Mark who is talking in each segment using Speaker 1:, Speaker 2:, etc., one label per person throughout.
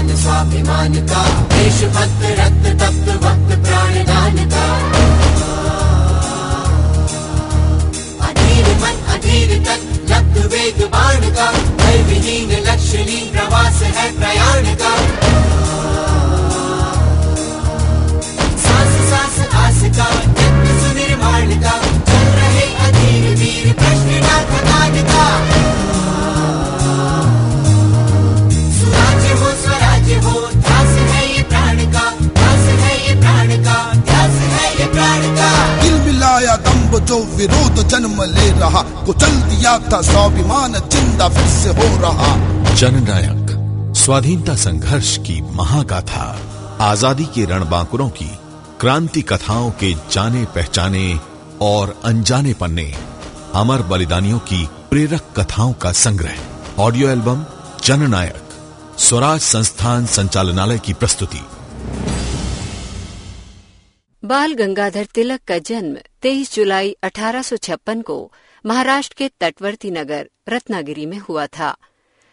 Speaker 1: मान स्वाभिमान का देशभक्त रक्त तप्त वक्त प्राणदान का अधीर मन, अधीर तन लब्ध वेग बाण का भय विहीन लक्ष्य प्रवास है प्रयाण का
Speaker 2: जो विरोध जन्म ले रहा कुचल दिया था स्वाभिमान ज़िंदा फिर से हो रहा।
Speaker 3: जननायक, स्वाधीनता संघर्ष की महागाथा, आज़ादी के रणबांकुरों की, क्रांति कथाओं के जाने पहचाने और अनजाने पन्ने, अमर बलिदानियों की प्रेरक कथाओं का संग्रह। ऑडियो एल्बम, जननायक, स्वराज संस्थान संचालनालय की प्रस्तुति।
Speaker 4: बाल गंगाधर तिलक का जन्म 23 जुलाई 1856 को महाराष्ट्र के तटवर्ती नगर रत्नागिरी में हुआ था।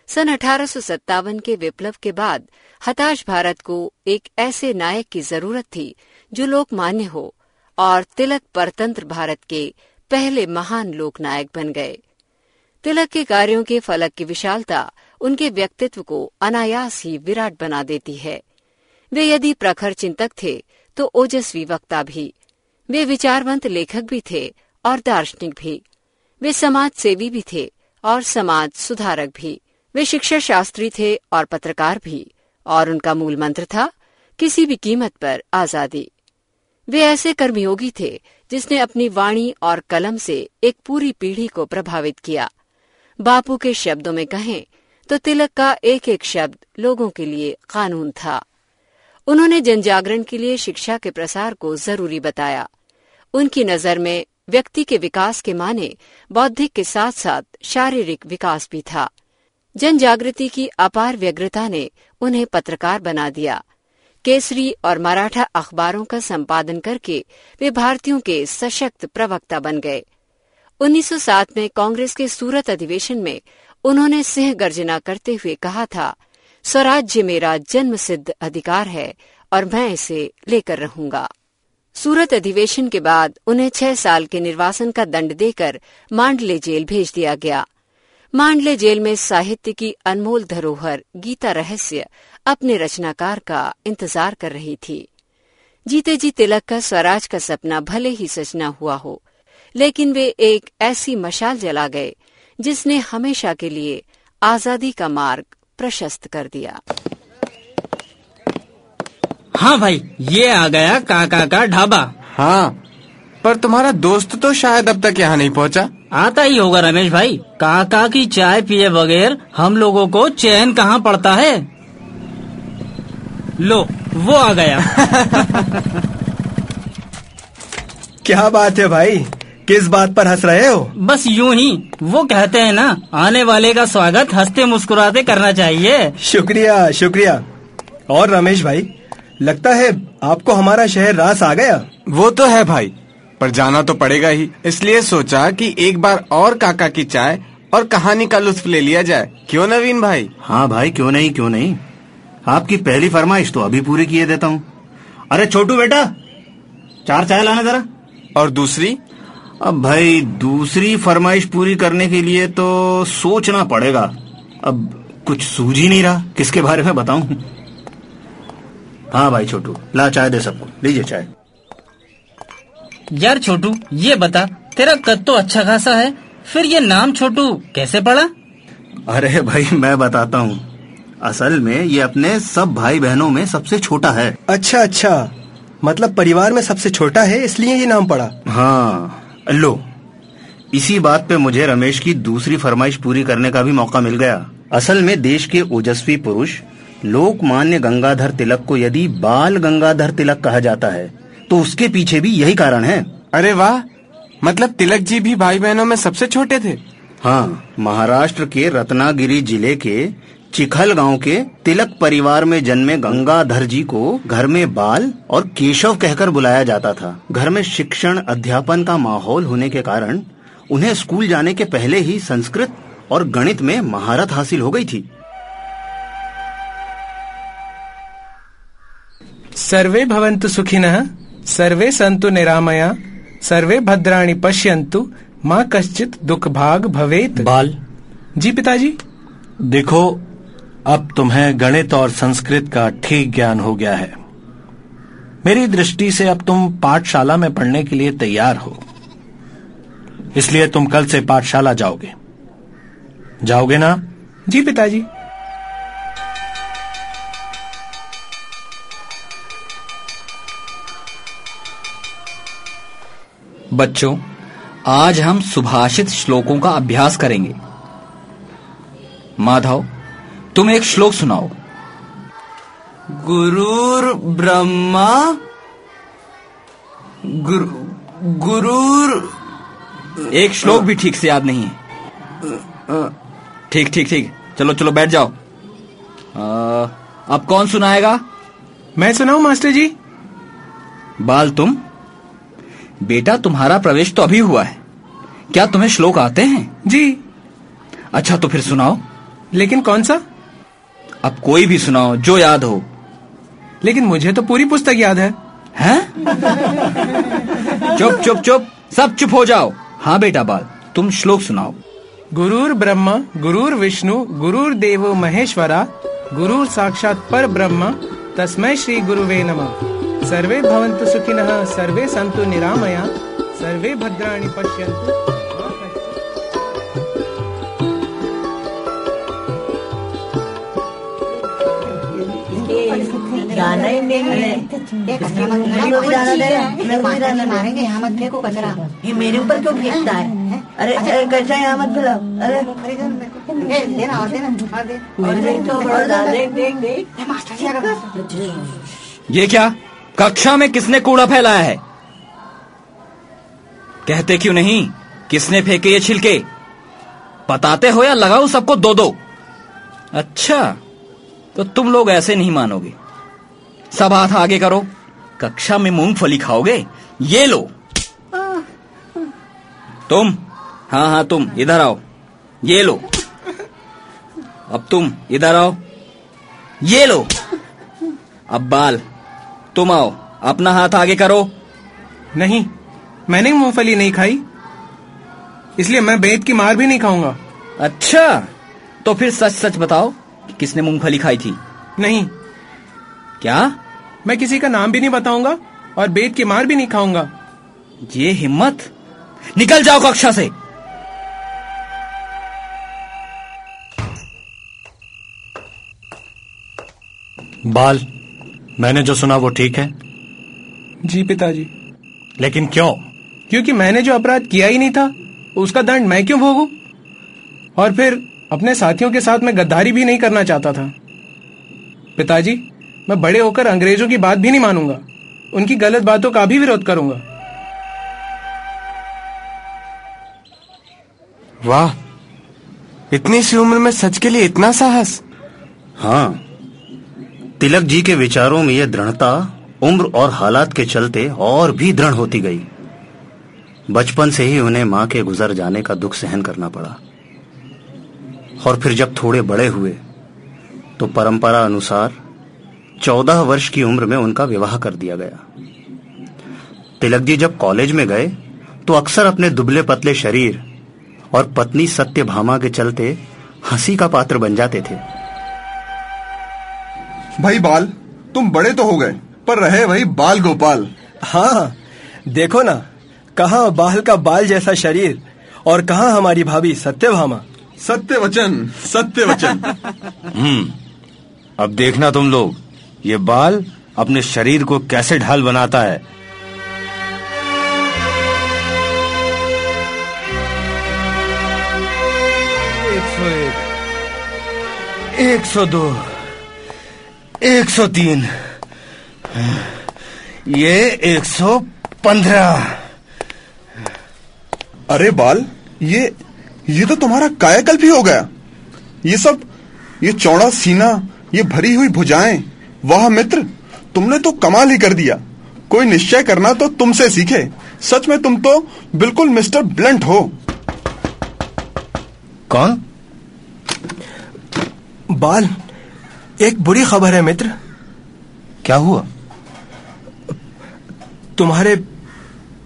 Speaker 4: सन अठारह सौ सत्तावन के विप्लव के बाद हताश भारत को एक ऐसे नायक की ज़रूरत थी जो लोकमान्य हो और तिलक परतंत्र भारत के पहले महान लोकनायक बन गए। तिलक के कार्यों के फलक की विशालता उनके व्यक्तित्व को अनायास ही विराट बना देती है। वे यदि प्रखर चिंतक थे तो ओजस्वी वक्ता भी, वे विचारवंत लेखक भी थे और दार्शनिक भी। वे समाज सेवी भी थे और समाज सुधारक भी। वे शिक्षा शास्त्री थे और पत्रकार भी, और उनका मूल मंत्र था, किसी भी कीमत पर आज़ादी। वे ऐसे कर्मयोगी थे जिसने अपनी वाणी और कलम से एक पूरी पीढ़ी को प्रभावित किया। बापू के शब्दों में कहें तो तिलक का एक एक शब्द लोगों के लिए कानून था। उन्होंने जनजागरण के लिए शिक्षा के प्रसार को ज़रूरी बताया। उनकी नज़र में व्यक्ति के विकास के माने बौद्धिक के साथ साथ शारीरिक विकास भी था। जन जागृति की अपार व्यग्रता ने उन्हें पत्रकार बना दिया। केसरी और मराठा अखबारों का संपादन करके वे भारतीयों के सशक्त प्रवक्ता बन गए। 1907 में कांग्रेस के सूरत अधिवेशन में उन्होंने सिंह गर्जना करते हुए कहा था स्वराज्य मेरा जन्म सिद्ध अधिकार है और मैं इसे लेकर रहूँगा। सूरत अधिवेशन के बाद उन्हें छह साल के निर्वासन का दंड देकर मांडले जेल भेज दिया गया। मांडले जेल में साहित्य की अनमोल धरोहर, गीता रहस्य, अपने रचनाकार का इंतज़ार कर रही थी। जीते जी तिलक का स्वराज का सपना भले ही सच न हुआ हो, लेकिन वे एक ऐसी मशाल जला गए जिसने हमेशा के लिए आज़ादी का मार्ग प्रशस्त कर दिया।
Speaker 5: हाँ भाई ये आ गया काका का ढाबा।
Speaker 6: हाँ पर तुम्हारा दोस्त तो शायद अब तक यहाँ नहीं पहुँचा।
Speaker 5: आता ही होगा रमेश भाई काका की चाय पिए बगैर हम लोगों को चैन कहाँ पड़ता है? लो वो आ गया।
Speaker 7: क्या बात है भाई। किस बात पर हंस रहे हो?
Speaker 5: बस यूँ ही वो कहते हैं ना आने वाले का स्वागत हँसते मुस्कुराते करना चाहिए।
Speaker 7: शुक्रिया शुक्रिया। और रमेश भाई लगता है आपको हमारा शहर रास आ गया?
Speaker 6: वो तो है भाई पर जाना तो पड़ेगा ही। इसलिए सोचा कि एक बार और काका की चाय और कहानी का लुत्फ ले लिया जाए। क्यों नवीन भाई?
Speaker 8: हाँ भाई क्यों नहीं क्यों नहीं? आपकी पहली फरमाइश तो अभी पूरी किए देता हूँ। अरे छोटू बेटा चार चाय लाना जरा।
Speaker 6: और दूसरी?
Speaker 8: अब भाई दूसरी फरमाइश पूरी करने के लिए तो सोचना पड़ेगा। अब कुछ सूझ ही नहीं रहा। किसके बारे में बताऊँ? हाँ भाई छोटू ला चाय दे सबको। लीजिए चाय।
Speaker 5: यार छोटू ये बता तेरा कद तो अच्छा खासा है फिर ये नाम छोटू कैसे पड़ा?
Speaker 8: अरे भाई मैं बताता हूँ। असल में ये अपने सब भाई बहनों में सबसे छोटा है।
Speaker 7: अच्छा अच्छा। मतलब परिवार में सबसे छोटा है इसलिए ये नाम पड़ा।
Speaker 8: हाँ। लो। इसी बात पे मुझे रमेश की दूसरी फरमाइश पूरी करने का भी मौका मिल गया। असल में देश के ओजस्वी पुरुष लोकमान्य गंगाधर तिलक को यदि बाल गंगाधर तिलक कहा जाता है तो उसके पीछे भी यही कारण है।
Speaker 6: अरे वाह! मतलब तिलक जी भी भाई बहनों में सबसे छोटे थे?
Speaker 8: हाँ महाराष्ट्र के रत्नागिरी ज़िले के चिखल गाँव के तिलक परिवार में जन्मे गंगाधर जी को घर में बाल और केशव कहकर बुलाया जाता था। घर में शिक्षण अध्यापन का माहौल होने के कारण उन्हें स्कूल जाने के पहले ही संस्कृत और गणित में महारत हासिल हो गई थी।
Speaker 9: सर्वे भवन्तु सुखिनः सर्वे सन्तु निरामया सर्वे भद्राणि पश्यन्तु माँ कश्चित दुख भाग भवेत।
Speaker 10: बाल।
Speaker 9: जी पिताजी?
Speaker 10: देखो अब तुम्हें गणित और संस्कृत का ठीक ज्ञान हो गया है। मेरी दृष्टि से अब तुम पाठशाला में पढ़ने के लिए तैयार हो। इसलिए तुम कल से पाठशाला जाओगे। जाओगे ना?
Speaker 9: जी पिताजी।
Speaker 11: बच्चों आज हम सुभाषित श्लोकों का अभ्यास करेंगे। माधव तुम एक श्लोक सुनाओ।
Speaker 6: गुरुर ब्रह्मा गुरु गुरुर
Speaker 11: एक श्लोक भी ठीक से याद नहीं है। ठीक ठीक ठीक। चलो चलो बैठ जाओ। आ, अब कौन सुनाएगा?
Speaker 9: मैं सुनाऊ मास्टर जी?
Speaker 11: बाल तुम बेटा तुम्हारा प्रवेश तो अभी हुआ है। क्या तुम्हें श्लोक आते हैं?
Speaker 9: जी।
Speaker 11: अच्छा तो फिर सुनाओ।
Speaker 9: लेकिन कौन सा?
Speaker 11: अब कोई भी सुनाओ जो याद हो।
Speaker 9: लेकिन मुझे तो पूरी पुस्तक याद है।
Speaker 11: हैं? चुप चुप चुप। सब चुप हो जाओ। हाँ बेटा बाल तुम श्लोक सुनाओ।
Speaker 9: गुरुर ब्रह्म गुरुर विष्णु गुरुर देवो महेश्वरा गुरुर साक्षात पर ब्रह्म तस्मै श्री गुरुवे नमः। सर्वे भवन्तु सुखिनः सर्वे सन्तु निरामया सर्वे भद्राणि पश्यन्तु।
Speaker 12: जाना ही नहीं है। ये मेरे ऊपर क्यों फेंकता है? अरे कचरा यहाँ मत फैलाओ अरे। तो
Speaker 11: ये क्या? कक्षा में किसने कूड़ा फैलाया है? कहते क्यों नहीं? किसने फेंके ये छिलके? बताते हो या लगाओ सबको दो दो अच्छा तो तुम लोग ऐसे नहीं मानोगे। सब हाथ आगे करो। कक्षा में मूंगफली खाओगे? ये लो। तुम? हाँ हाँ तुम इधर आओ। ये लो। अब तुम इधर आओ। ये लो। अब बाल तुम आओ अपना हाथ आगे करो।
Speaker 9: नहीं मैंने मूंगफली नहीं खाई। इसलिए मैं बेत की मार भी नहीं खाऊँगा।
Speaker 11: अच्छा तो फिर सच सच बताओ कि किसने मूंगफली खाई थी?
Speaker 9: नहीं
Speaker 11: क्या?
Speaker 9: मैं किसी का नाम भी नहीं बताऊँगा और बेद की मार भी नहीं खाऊँगा।
Speaker 11: ये हिम्मत? निकल जाओ कक्षा से।
Speaker 10: बाल मैंने जो सुना वो ठीक है।
Speaker 9: जी पिताजी।
Speaker 10: लेकिन क्यों?
Speaker 9: क्योंकि मैंने जो अपराध किया ही नहीं था उसका दंड मैं क्यों भोगू? और फिर अपने साथियों के साथ मैं गद्दारी भी नहीं करना चाहता था। पिताजी मैं बड़े होकर अंग्रेज़ों की बात भी नहीं मानूँगा। उनकी गलत बातों का भी विरोध करूँगा।
Speaker 6: वाह इतनी सी उम्र में सच के लिए इतना साहस।
Speaker 8: हाँ तिलक जी के विचारों में यह दृढ़ता उम्र और हालात के चलते और भी दृढ़ होती गई। बचपन से ही उन्हें माँ के गुजर जाने का दुख सहन करना पड़ा। और फिर जब थोड़े बड़े हुए तो परंपरा अनुसार चौदह वर्ष की उम्र में उनका विवाह कर दिया गया। तिलक जी जब कॉलेज में गए तो अक्सर अपने दुबले पतले शरीर और पत्नी सत्यभामा के चलते हँसी का पात्र बन जाते थे।
Speaker 13: भाई बाल तुम बड़े तो हो गए पर रहे वही बाल गोपाल।
Speaker 7: हाँ देखो ना कहा बाल का बाल जैसा शरीर और कहा हमारी भाभी सत्यभामा
Speaker 13: सत्य वचन सत्य वचन।
Speaker 14: हम्म अब देखना तुम लोग। ये बाल अपने शरीर को कैसे ढाल बनाता है? एक सौ एक। एक सौ दो। एक सौ तीन। ये एक सौ पंद्रह।
Speaker 13: अरे बाल ये ये तो तुम्हारा कायाकल्प ही हो गया। ये सब ये चौड़ा सीना ये भरी हुई भुजाएँ वाह मित्र तुमने तो कमाल ही कर दिया। कोई निश्चय करना तो तुमसे सीखे। सच में तुम तो बिल्कुल मिस्टर ब्लंट हो।
Speaker 14: कौन?
Speaker 7: बाल एक बुरी खबर है मित्र।
Speaker 14: क्या हुआ?
Speaker 7: तुम्हारे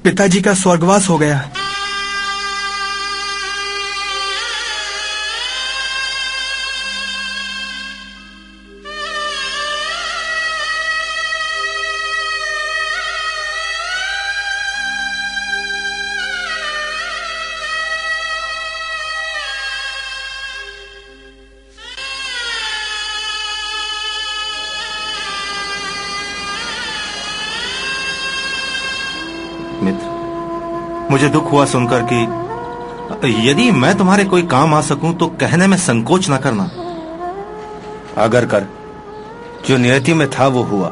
Speaker 7: पिताजी का स्वर्गवास हो गया।
Speaker 14: मुझे दुख हुआ सुनकर कि यदि मैं तुम्हारे कोई काम आ सकूँ तो कहने में संकोच न करना। अगर कर जो नियति में था वो हुआ।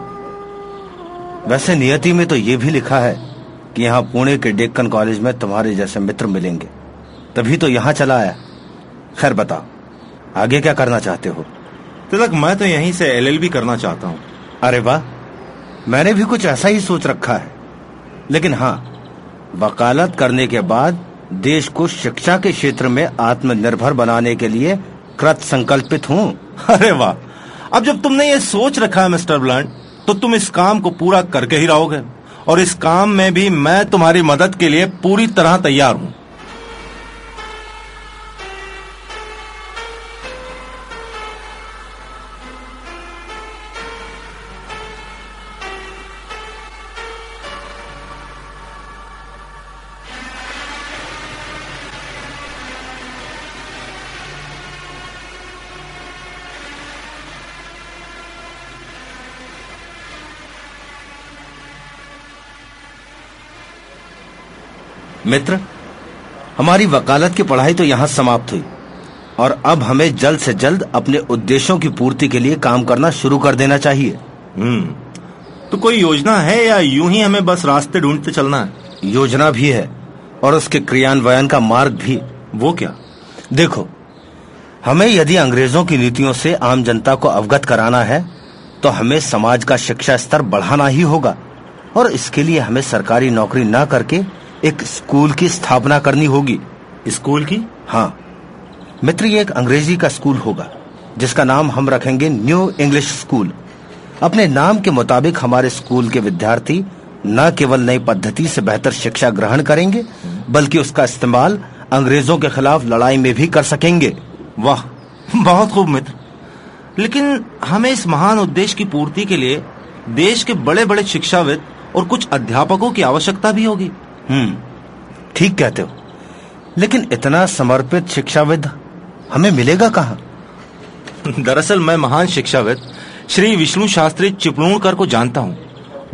Speaker 14: वैसे नियति में तो ये भी लिखा है कि यहाँ पुणे के डेक्कन कॉलेज में तुम्हारे जैसे मित्र मिलेंगे। तभी तो यहाँ चला आया। खैर बताओ आगे क्या करना चाहते हो? तिलक मैं तो यहीं से एलएलबी करना चाहता हूँ। अरे वाह मैंने भी कुछ ऐसा ही सोच रखा है। लेकिन हाँ वकालत करने के बाद देश को शिक्षा के क्षेत्र में आत्मनिर्भर बनाने के लिए कृत संकल्पित हूँ। अरे वाह। अब जब तुमने ये सोच रखा है, मिस्टर ब्लंट तो तुम इस काम को पूरा करके ही रहोगे। और इस काम में भी मैं तुम्हारी मदद के लिए पूरी तरह तैयार हूँ। मित्र हमारी वकालत की पढ़ाई तो यहाँ समाप्त हुई और अब हमें जल्द से जल्द अपने उद्देश्यों की पूर्ति के लिए काम करना शुरू कर देना चाहिए। हम्म। तो कोई योजना है या यूँ ही हमें बस रास्ते ढूंढते चलना है? योजना भी है और उसके क्रियान्वयन का मार्ग भी। वो क्या? देखो हमें यदि अंग्रेज़ों की नीतियों से आम जनता को अवगत कराना है तो हमें समाज का शिक्षा स्तर बढ़ाना ही होगा और इसके लिए हमें सरकारी नौकरी न करके एक स्कूल की स्थापना करनी होगी। स्कूल की? हाँ। मित्र ये एक अंग्रेज़ी का स्कूल होगा जिसका नाम हम रखेंगे न्यू इंग्लिश स्कूल। अपने नाम के मुताबिक हमारे स्कूल के विद्यार्थी न केवल नई पद्धति से बेहतर शिक्षा ग्रहण करेंगे बल्कि उसका इस्तेमाल अंग्रेज़ों के खिलाफ लड़ाई में भी कर सकेंगे। वाह बहुत खूब मित्र। लेकिन हमें इस महान उद्देश्य की पूर्ति के लिए देश के बड़े बड़े शिक्षाविद और कुछ अध्यापकों की आवश्यकता भी होगी। हम्म ठीक कहते हो। लेकिन इतना समर्पित शिक्षाविद हमें मिलेगा कहा? दरअसल मैं महान शिक्षाविद श्री विष्णु शास्त्री चिपलूणकर को जानता हूँ।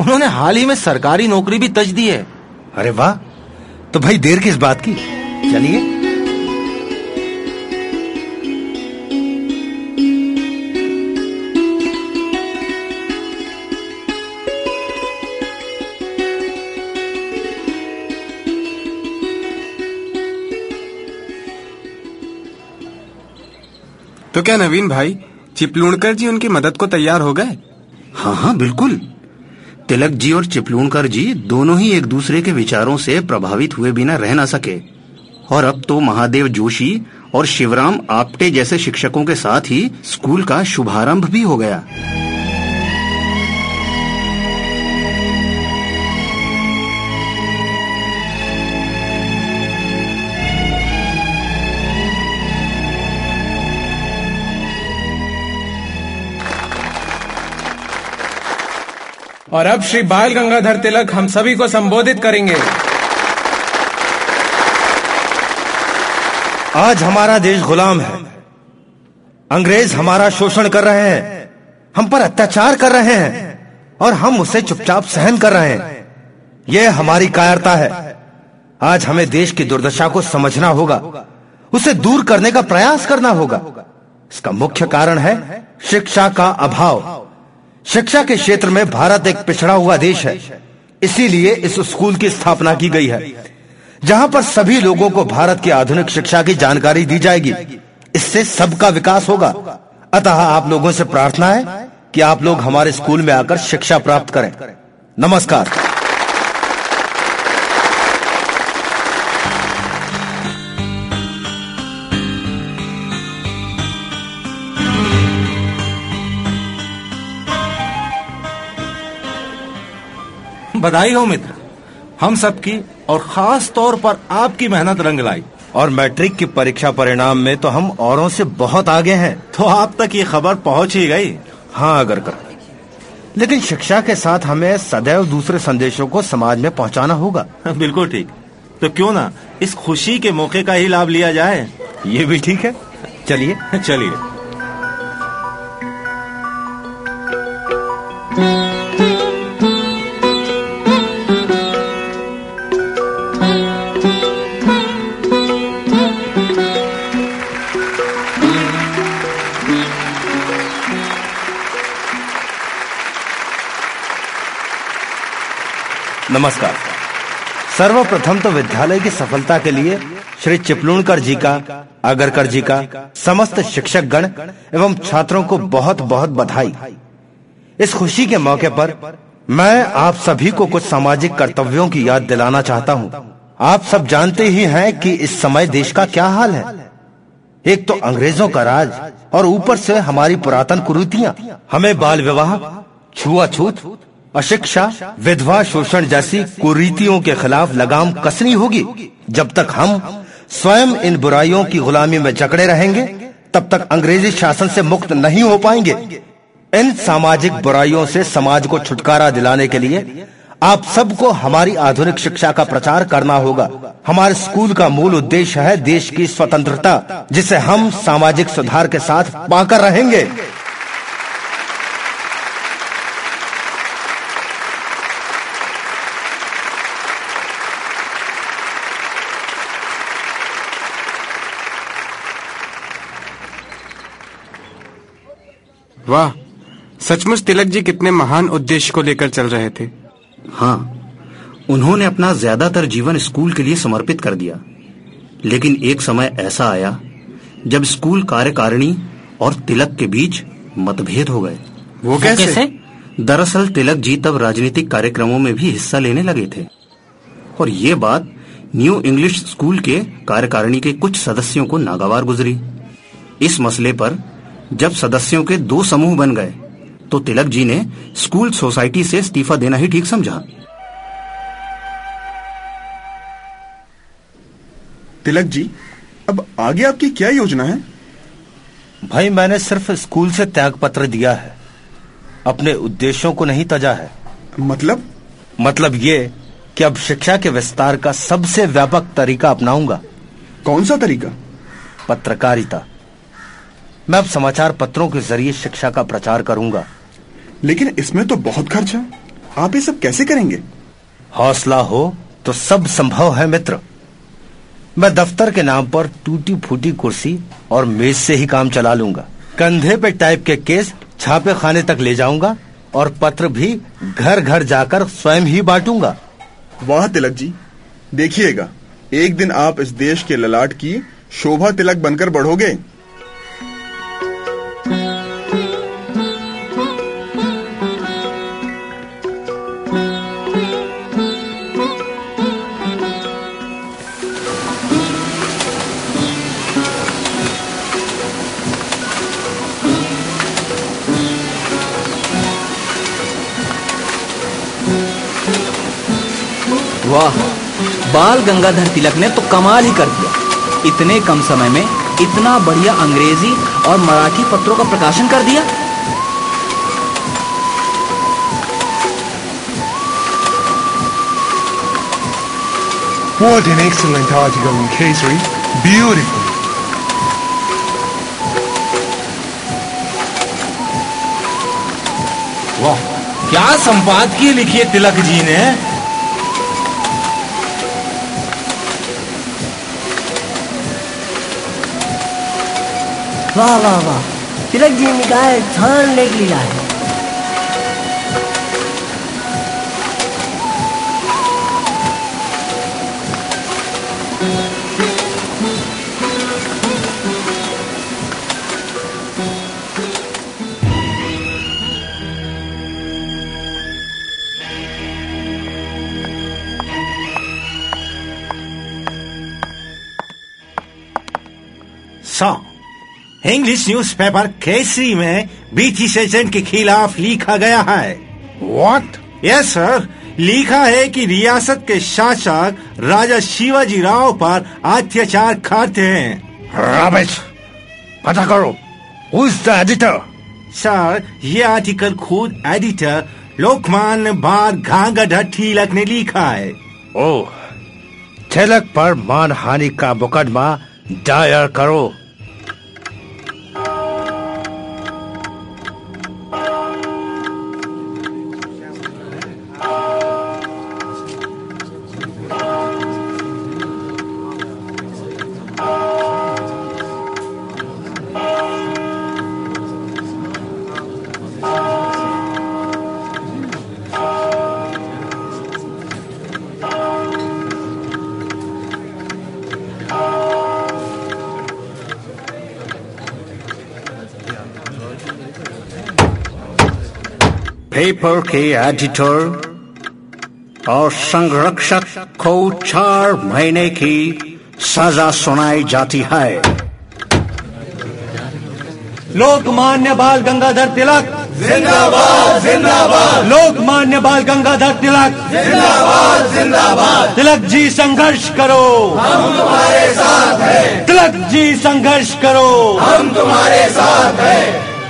Speaker 14: उन्होंने हाल ही में सरकारी नौकरी भी तज दी है। अरे वाह तो भाई देर किस बात की? चलिए।
Speaker 6: तो क्या नवीन भाई, चिपलूणकर जी उनकी मदद को तैयार हो गए?
Speaker 8: हाँ हाँ बिल्कुल। तिलक जी और चिपलूणकर जी दोनों ही एक दूसरे के विचारों से प्रभावित हुए बिना रह ना सके। और अब तो महादेव जोशी और शिवराम आपटे जैसे शिक्षकों के साथ ही स्कूल का शुभारंभ भी हो गया।
Speaker 9: और अब श्री बाल गंगाधर तिलक हम सभी को संबोधित करेंगे।
Speaker 14: आज हमारा देश गुलाम है। अंग्रेज़ हमारा शोषण कर रहे हैं। हम पर अत्याचार कर रहे हैं और हम उसे चुपचाप सहन कर रहे हैं। यह हमारी कायरता है। आज हमें देश की दुर्दशा को समझना होगा। उसे दूर करने का प्रयास करना होगा। इसका मुख्य कारण है शिक्षा का अभाव। शिक्षा के क्षेत्र में भारत एक पिछड़ा हुआ देश है। इसीलिए इस स्कूल की स्थापना की गई है। जहाँ पर सभी लोगों को भारत की आधुनिक शिक्षा की जानकारी दी जाएगी, इससे सबका विकास होगा। अतः आप लोगों से प्रार्थना है कि आप लोग हमारे स्कूल में आकर शिक्षा प्राप्त करें। नमस्कार। बधाई हो मित्र। हम सबकी और खास तौर पर आपकी मेहनत रंग लाई। और मैट्रिक की परीक्षा परिणाम में तो हम औरों से बहुत आगे हैं। तो आप तक ये खबर पहुँच ही गई। हाँ अगर कर। लेकिन शिक्षा के साथ हमें सदैव दूसरे संदेशों को समाज में पहुंचाना होगा।
Speaker 10: बिल्कुल ठीक। तो क्यों ना इस खुशी के मौके का ही लाभ लिया जाए।
Speaker 14: ये भी ठीक है। चलिए।
Speaker 10: चलिए।
Speaker 14: नमस्कार। सर्वप्रथम तो विद्यालय की सफलता के लिए श्री चिपलूणकर जी का अगरकर जी का समस्त शिक्षक गण एवं छात्रों को बहुत बहुत बधाई। इस खुशी के मौके पर मैं आप सभी को कुछ सामाजिक कर्तव्यों की याद दिलाना चाहता हूँ। आप सब जानते ही हैं कि इस समय देश का क्या हाल है। एक तो अंग्रेज़ों का राज और ऊपर से हमारी पुरातन कुरीतियाँ, हमें बाल विवाह, छुआछूत अशिक्षा, विधवा, शोषण जैसी कुरीतियों के खिलाफ लगाम कसनी होगी। जब तक हम स्वयं इन बुराइयों की गुलामी में जकड़े रहेंगे, तब तक अंग्रेज़ी शासन से मुक्त नहीं हो पाएँगे। इन सामाजिक बुराइयों से समाज को छुटकारा दिलाने के लिए आप सबको हमारी आधुनिक शिक्षा का प्रचार करना होगा। हमारे स्कूल का मूल उद्देश्य है देश की स्वतंत्रता, जिसे हम सामाजिक सुधार के साथ पाकर रहेंगे।
Speaker 6: वाह सचमुच तिलक जी कितने महान उद्देश्य को लेकर चल रहे थे।
Speaker 8: हाँ उन्होंने अपना ज़्यादातर जीवन स्कूल के लिए समर्पित कर दिया। लेकिन एक समय ऐसा आया जब स्कूल कार्यकारिणी और तिलक के बीच मतभेद हो गए।
Speaker 6: वो कैसे? कैसे?
Speaker 8: दरअसल तिलक जी तब राजनीतिक कार्यक्रमों में भी हिस्सा लेने लगे थे। और ये बात न्यू इंग्लिश स्कूल के कार्यकारिणी के कुछ सदस्यों को नागवार गुजरी। इस मसले पर जब सदस्यों के दो समूह बन गए तो तिलक जी ने स्कूल सोसाइटी से इस्तीफा देना ही ठीक समझा।
Speaker 13: तिलक जी अब आगे आपकी क्या योजना है?
Speaker 14: भाई मैंने सिर्फ़ स्कूल से त्याग पत्र दिया है। अपने उद्देश्यों को नहीं तजा है।
Speaker 13: मतलब?
Speaker 14: मतलब ये कि अब शिक्षा के विस्तार का सबसे व्यापक तरीका अपनाऊँगा।
Speaker 13: कौन सा तरीका?
Speaker 14: पत्रकारिता। मैं अब समाचार पत्रों के ज़रिए शिक्षा का प्रचार करूँगा।
Speaker 13: लेकिन इसमें तो बहुत खर्च है। आप ये सब कैसे करेंगे?
Speaker 14: हौसला हो तो सब संभव है मित्र। मैं दफ्तर के नाम पर टूटी फूटी कुर्सी और मेज से ही काम चला लूँगा। कंधे पे टाइप के केस छापे खाने तक ले जाऊँगा और पत्र भी घर घर जाकर स्वयं ही बांटूँगा।
Speaker 13: वाह तिलक जी। देखिएगा एक दिन आप इस देश के ललाट की शोभा तिलक बनकर बढ़ोगे।
Speaker 11: वाह बाल गंगाधर तिलक ने तो कमाल ही कर दिया इतने कम समय में इतना बढ़िया अंग्रेज़ी और मराठी पत्रों का प्रकाशन कर दिया
Speaker 15: What an excellent article in Kesari. Beautiful.
Speaker 10: वाह क्या संपादकीय लिखी है तिलक जी ने
Speaker 12: वाह वाह वाह। तिलक जी निकाय छान लेख लीला है
Speaker 10: सौ इंग्लिश न्यूज़पेपर केसरी में बीटी सेशन के खिलाफ लिखा गया है।
Speaker 14: वॉट
Speaker 10: यस सर
Speaker 16: लिखा है कि रियासत के शासक राजा शिवाजी राव पर अत्याचार करते हैं।
Speaker 14: रमेश पता करो एडिटर
Speaker 16: सर ये आर्टिकल खुद एडिटर लोकमान्य बाल गंगाधर तिलक ने लिखा है।
Speaker 14: ओह तिलक पर मानहानि का मुकदमा दायर करो। पेपर के एडिटर और संरक्षक को चार महीने की सजा सुनाई जाती है
Speaker 10: लोकमान्य बाल गंगाधर तिलक
Speaker 1: जिंदाबाद जिंदाबाद
Speaker 10: लोकमान्य बाल गंगाधर तिलक
Speaker 1: जिंदाबाद जिंदाबाद
Speaker 10: तिलक जी संघर्ष करो
Speaker 1: हम तुम्हारे साथ हैं
Speaker 10: तिलक जी संघर्ष करो
Speaker 1: हम तुम्हारे साथ हैं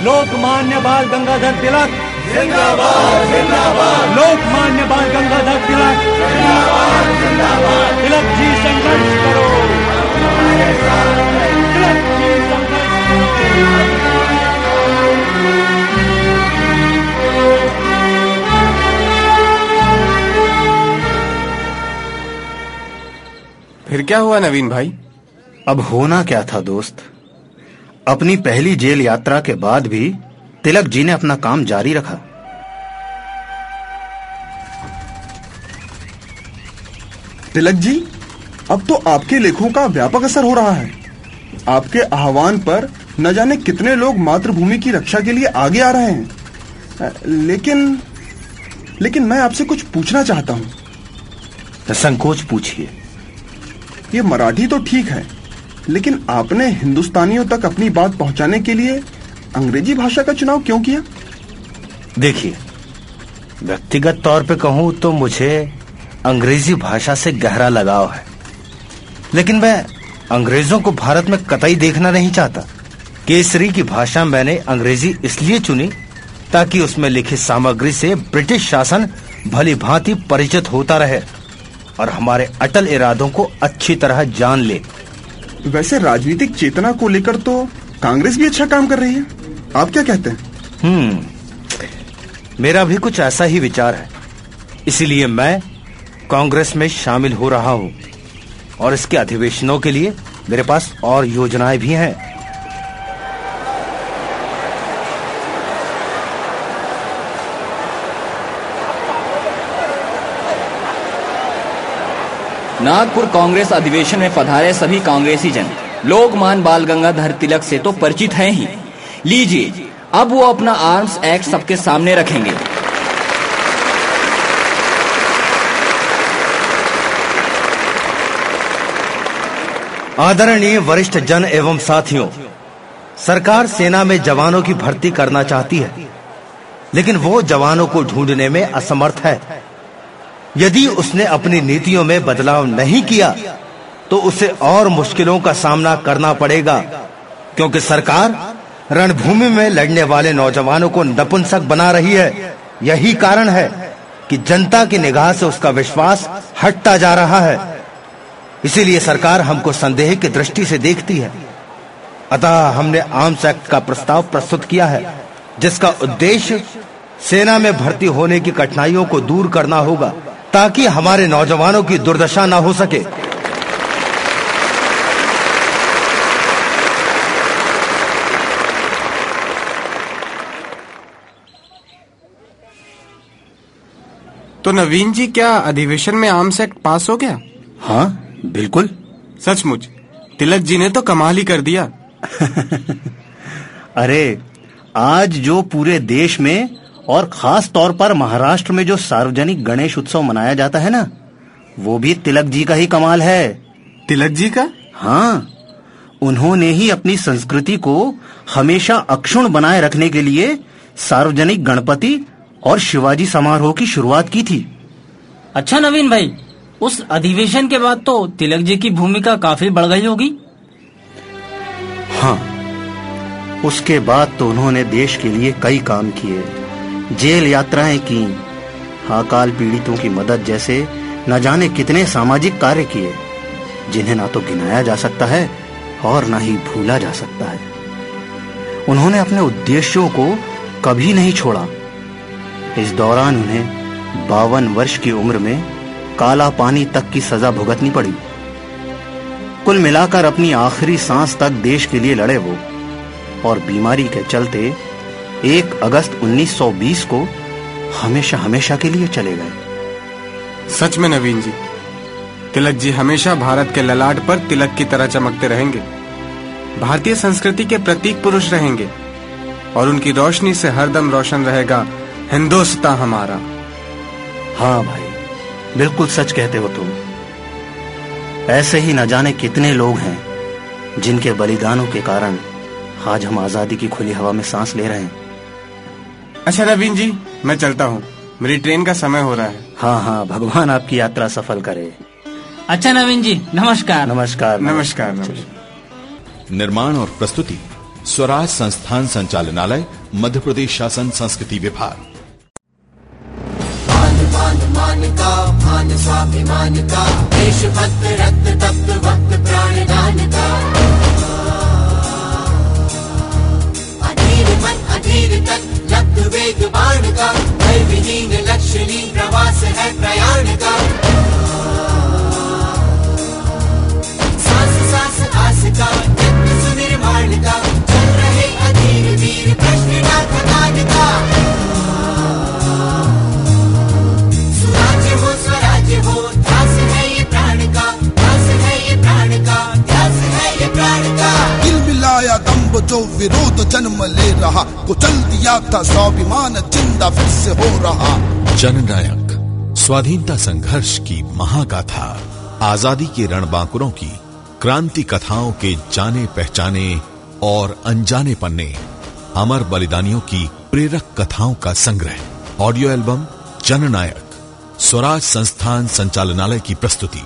Speaker 10: लोकमान्य बाल गंगाधर तिलक
Speaker 1: जिंदाबाद जिंदाबाद।
Speaker 10: लोकमान्य बाल गंगाधर तिलक।
Speaker 1: जिंदाबाद जिंदाबाद
Speaker 10: तिलक जी संघर्ष करो। तिलक जी संघर्ष
Speaker 6: फिर क्या हुआ नवीन भाई?
Speaker 8: अब होना क्या था दोस्त? अपनी पहली जेल यात्रा के बाद भी तिलक जी ने अपना काम जारी रखा।
Speaker 13: तिलक जी अब तो आपके लेखों का व्यापक असर हो रहा है। आपके आह्वान पर न जाने कितने लोग मातृभूमि की रक्षा के लिए आगे आ रहे हैं। लेकिन लेकिन मैं आपसे कुछ पूछना चाहता हूँ।
Speaker 14: संकोच पूछिए।
Speaker 13: ये मराठी तो ठीक है लेकिन आपने हिंदुस्तानियों तक अपनी बात पहुँचाने के लिए अंग्रेज़ी भाषा का चुनाव क्यों किया?
Speaker 14: देखिए व्यक्तिगत तौर पे कहूँ तो मुझे अंग्रेज़ी भाषा से गहरा लगाव है। लेकिन मैं अंग्रेज़ों को भारत में कतई देखना नहीं चाहता। केसरी की भाषा मैंने अंग्रेज़ी इसलिए चुनी ताकि उसमें लिखी सामग्री से ब्रिटिश शासन भली भांति परिचित होता रहे और हमारे अटल इरादों को अच्छी तरह जान ले।
Speaker 13: वैसे राजनीतिक चेतना को लेकर तो कांग्रेस भी अच्छा काम कर रही है। आप क्या कहते हैं?
Speaker 14: हम्म मेरा भी कुछ ऐसा ही विचार है। इसीलिए मैं कांग्रेस में शामिल हो रहा हूँ और इसके अधिवेशनों के लिए मेरे पास और योजनाएँ भी हैं।
Speaker 11: नागपुर कांग्रेस अधिवेशन में पधारे सभी कांग्रेसी जन। लोकमान बाल गंगाधर तिलक से तो परिचित हैं ही। लीजिए। अब वो अपना आर्म्स एक्ट सबके सामने रखेंगे।
Speaker 14: आदरणीय वरिष्ठ जन एवं साथियों, सरकार सेना में जवानों की भर्ती करना चाहती है, लेकिन वो जवानों को ढूँढने में असमर्थ है। यदि उसने अपनी नीतियों में बदलाव नहीं किया तो उसे और मुश्किलों का सामना करना पड़ेगा, क्योंकि सरकार रणभूमि में लड़ने वाले नौजवानों को नपुंसक बना रही है। यही कारण है कि जनता की निगाह से उसका विश्वास हटता जा रहा है। इसीलिए सरकार हमको संदेह की दृष्टि से देखती है। अतः हमने आर्म्स एक्ट का प्रस्ताव प्रस्तुत किया है, जिसका उद्देश्य सेना में भर्ती होने की कठिनाइयों को दूर करना होगा, ताकि हमारे नौजवानों की दुर्दशा न हो सके।
Speaker 6: तो नवीन जी क्या अधिवेशन में आर्म्स एक्ट पास हो गया?
Speaker 8: हाँ बिल्कुल।
Speaker 6: सचमुच? तिलक जी ने तो कमाल ही कर दिया।
Speaker 8: अरे आज जो पूरे देश में और खास तौर पर महाराष्ट्र में जो सार्वजनिक गणेश उत्सव मनाया जाता है ना वो भी तिलक जी का ही कमाल है।
Speaker 6: तिलक जी का?
Speaker 8: हाँ उन्होंने ही अपनी संस्कृति को हमेशा अक्षुण बनाए रखने के लिए सार्वजनिक गणपति और शिवाजी समारोह की शुरुआत की थी।
Speaker 5: अच्छा नवीन भाई उस अधिवेशन के बाद तो तिलक जी की भूमिका काफ़ी बढ़ गई होगी।
Speaker 8: हाँ उसके बाद तो उन्होंने देश के लिए कई काम किए। जेल यात्राएँ की अकाल पीड़ितों की मदद जैसे न जाने कितने सामाजिक कार्य किए जिन्हें ना तो गिनाया जा सकता है और ना ही भूला जा सकता है। उन्होंने अपने उद्देश्यों को कभी नहीं छोड़ा। इस दौरान उन्हें बावन वर्ष की उम्र में काला पानी तक की सजा भुगतनी पड़ी। कुल मिलाकर अपनी आखिरी सांस तक देश के लिए लड़े वो, और बीमारी के चलते 1 अगस्त 1920 को हमेशा हमेशा के लिए चले गए।
Speaker 6: सच में नवीन जी, तिलक जी हमेशा भारत के ललाट पर तिलक की तरह चमकते रहेंगे। भारतीय संस्कृति के प्रतीक पुरुष रहेंगे, और उनकी रोशनी से हरदम रोशन रहेगा हिंदुस्तान हमारा।
Speaker 8: हाँ भाई बिल्कुल सच कहते हो तुम। ऐसे ही न जाने कितने लोग हैं जिनके बलिदानों के कारण आज हम आज़ादी की खुली हवा में सांस ले रहे हैं।
Speaker 6: अच्छा नवीन जी मैं चलता हूँ। मेरी ट्रेन का समय हो रहा है।
Speaker 8: हाँ हाँ भगवान आपकी यात्रा सफल करे।
Speaker 5: अच्छा नवीन जी नमस्कार।
Speaker 8: नमस्कार
Speaker 6: नमस्कार। नमस्कार
Speaker 3: निर्माण और प्रस्तुति स्वराज संस्थान संचालनालय मध्य प्रदेश शासन संस्कृति विभाग।
Speaker 1: मान मान का भान स्वाभिमान का। देशभक्त रक्त तप्त प्राण प्राणदान का। अधीर मन, अधीर तक लब्ध वेग, बाण का। भय विहीन लक्ष्यहीन
Speaker 2: था स्वाभिमान, ज़िंदा फिर से हो रहा।
Speaker 3: जननायक, स्वाधीनता संघर्ष की महागाथा। आज़ादी के रणबांकुरों की, क्रांति कथाओं के जाने पहचाने और अनजाने पन्ने। अमर बलिदानियों की प्रेरक कथाओं का संग्रह। ऑडियो एल्बम, जननायक, स्वराज संस्थान संचालनालय की प्रस्तुति।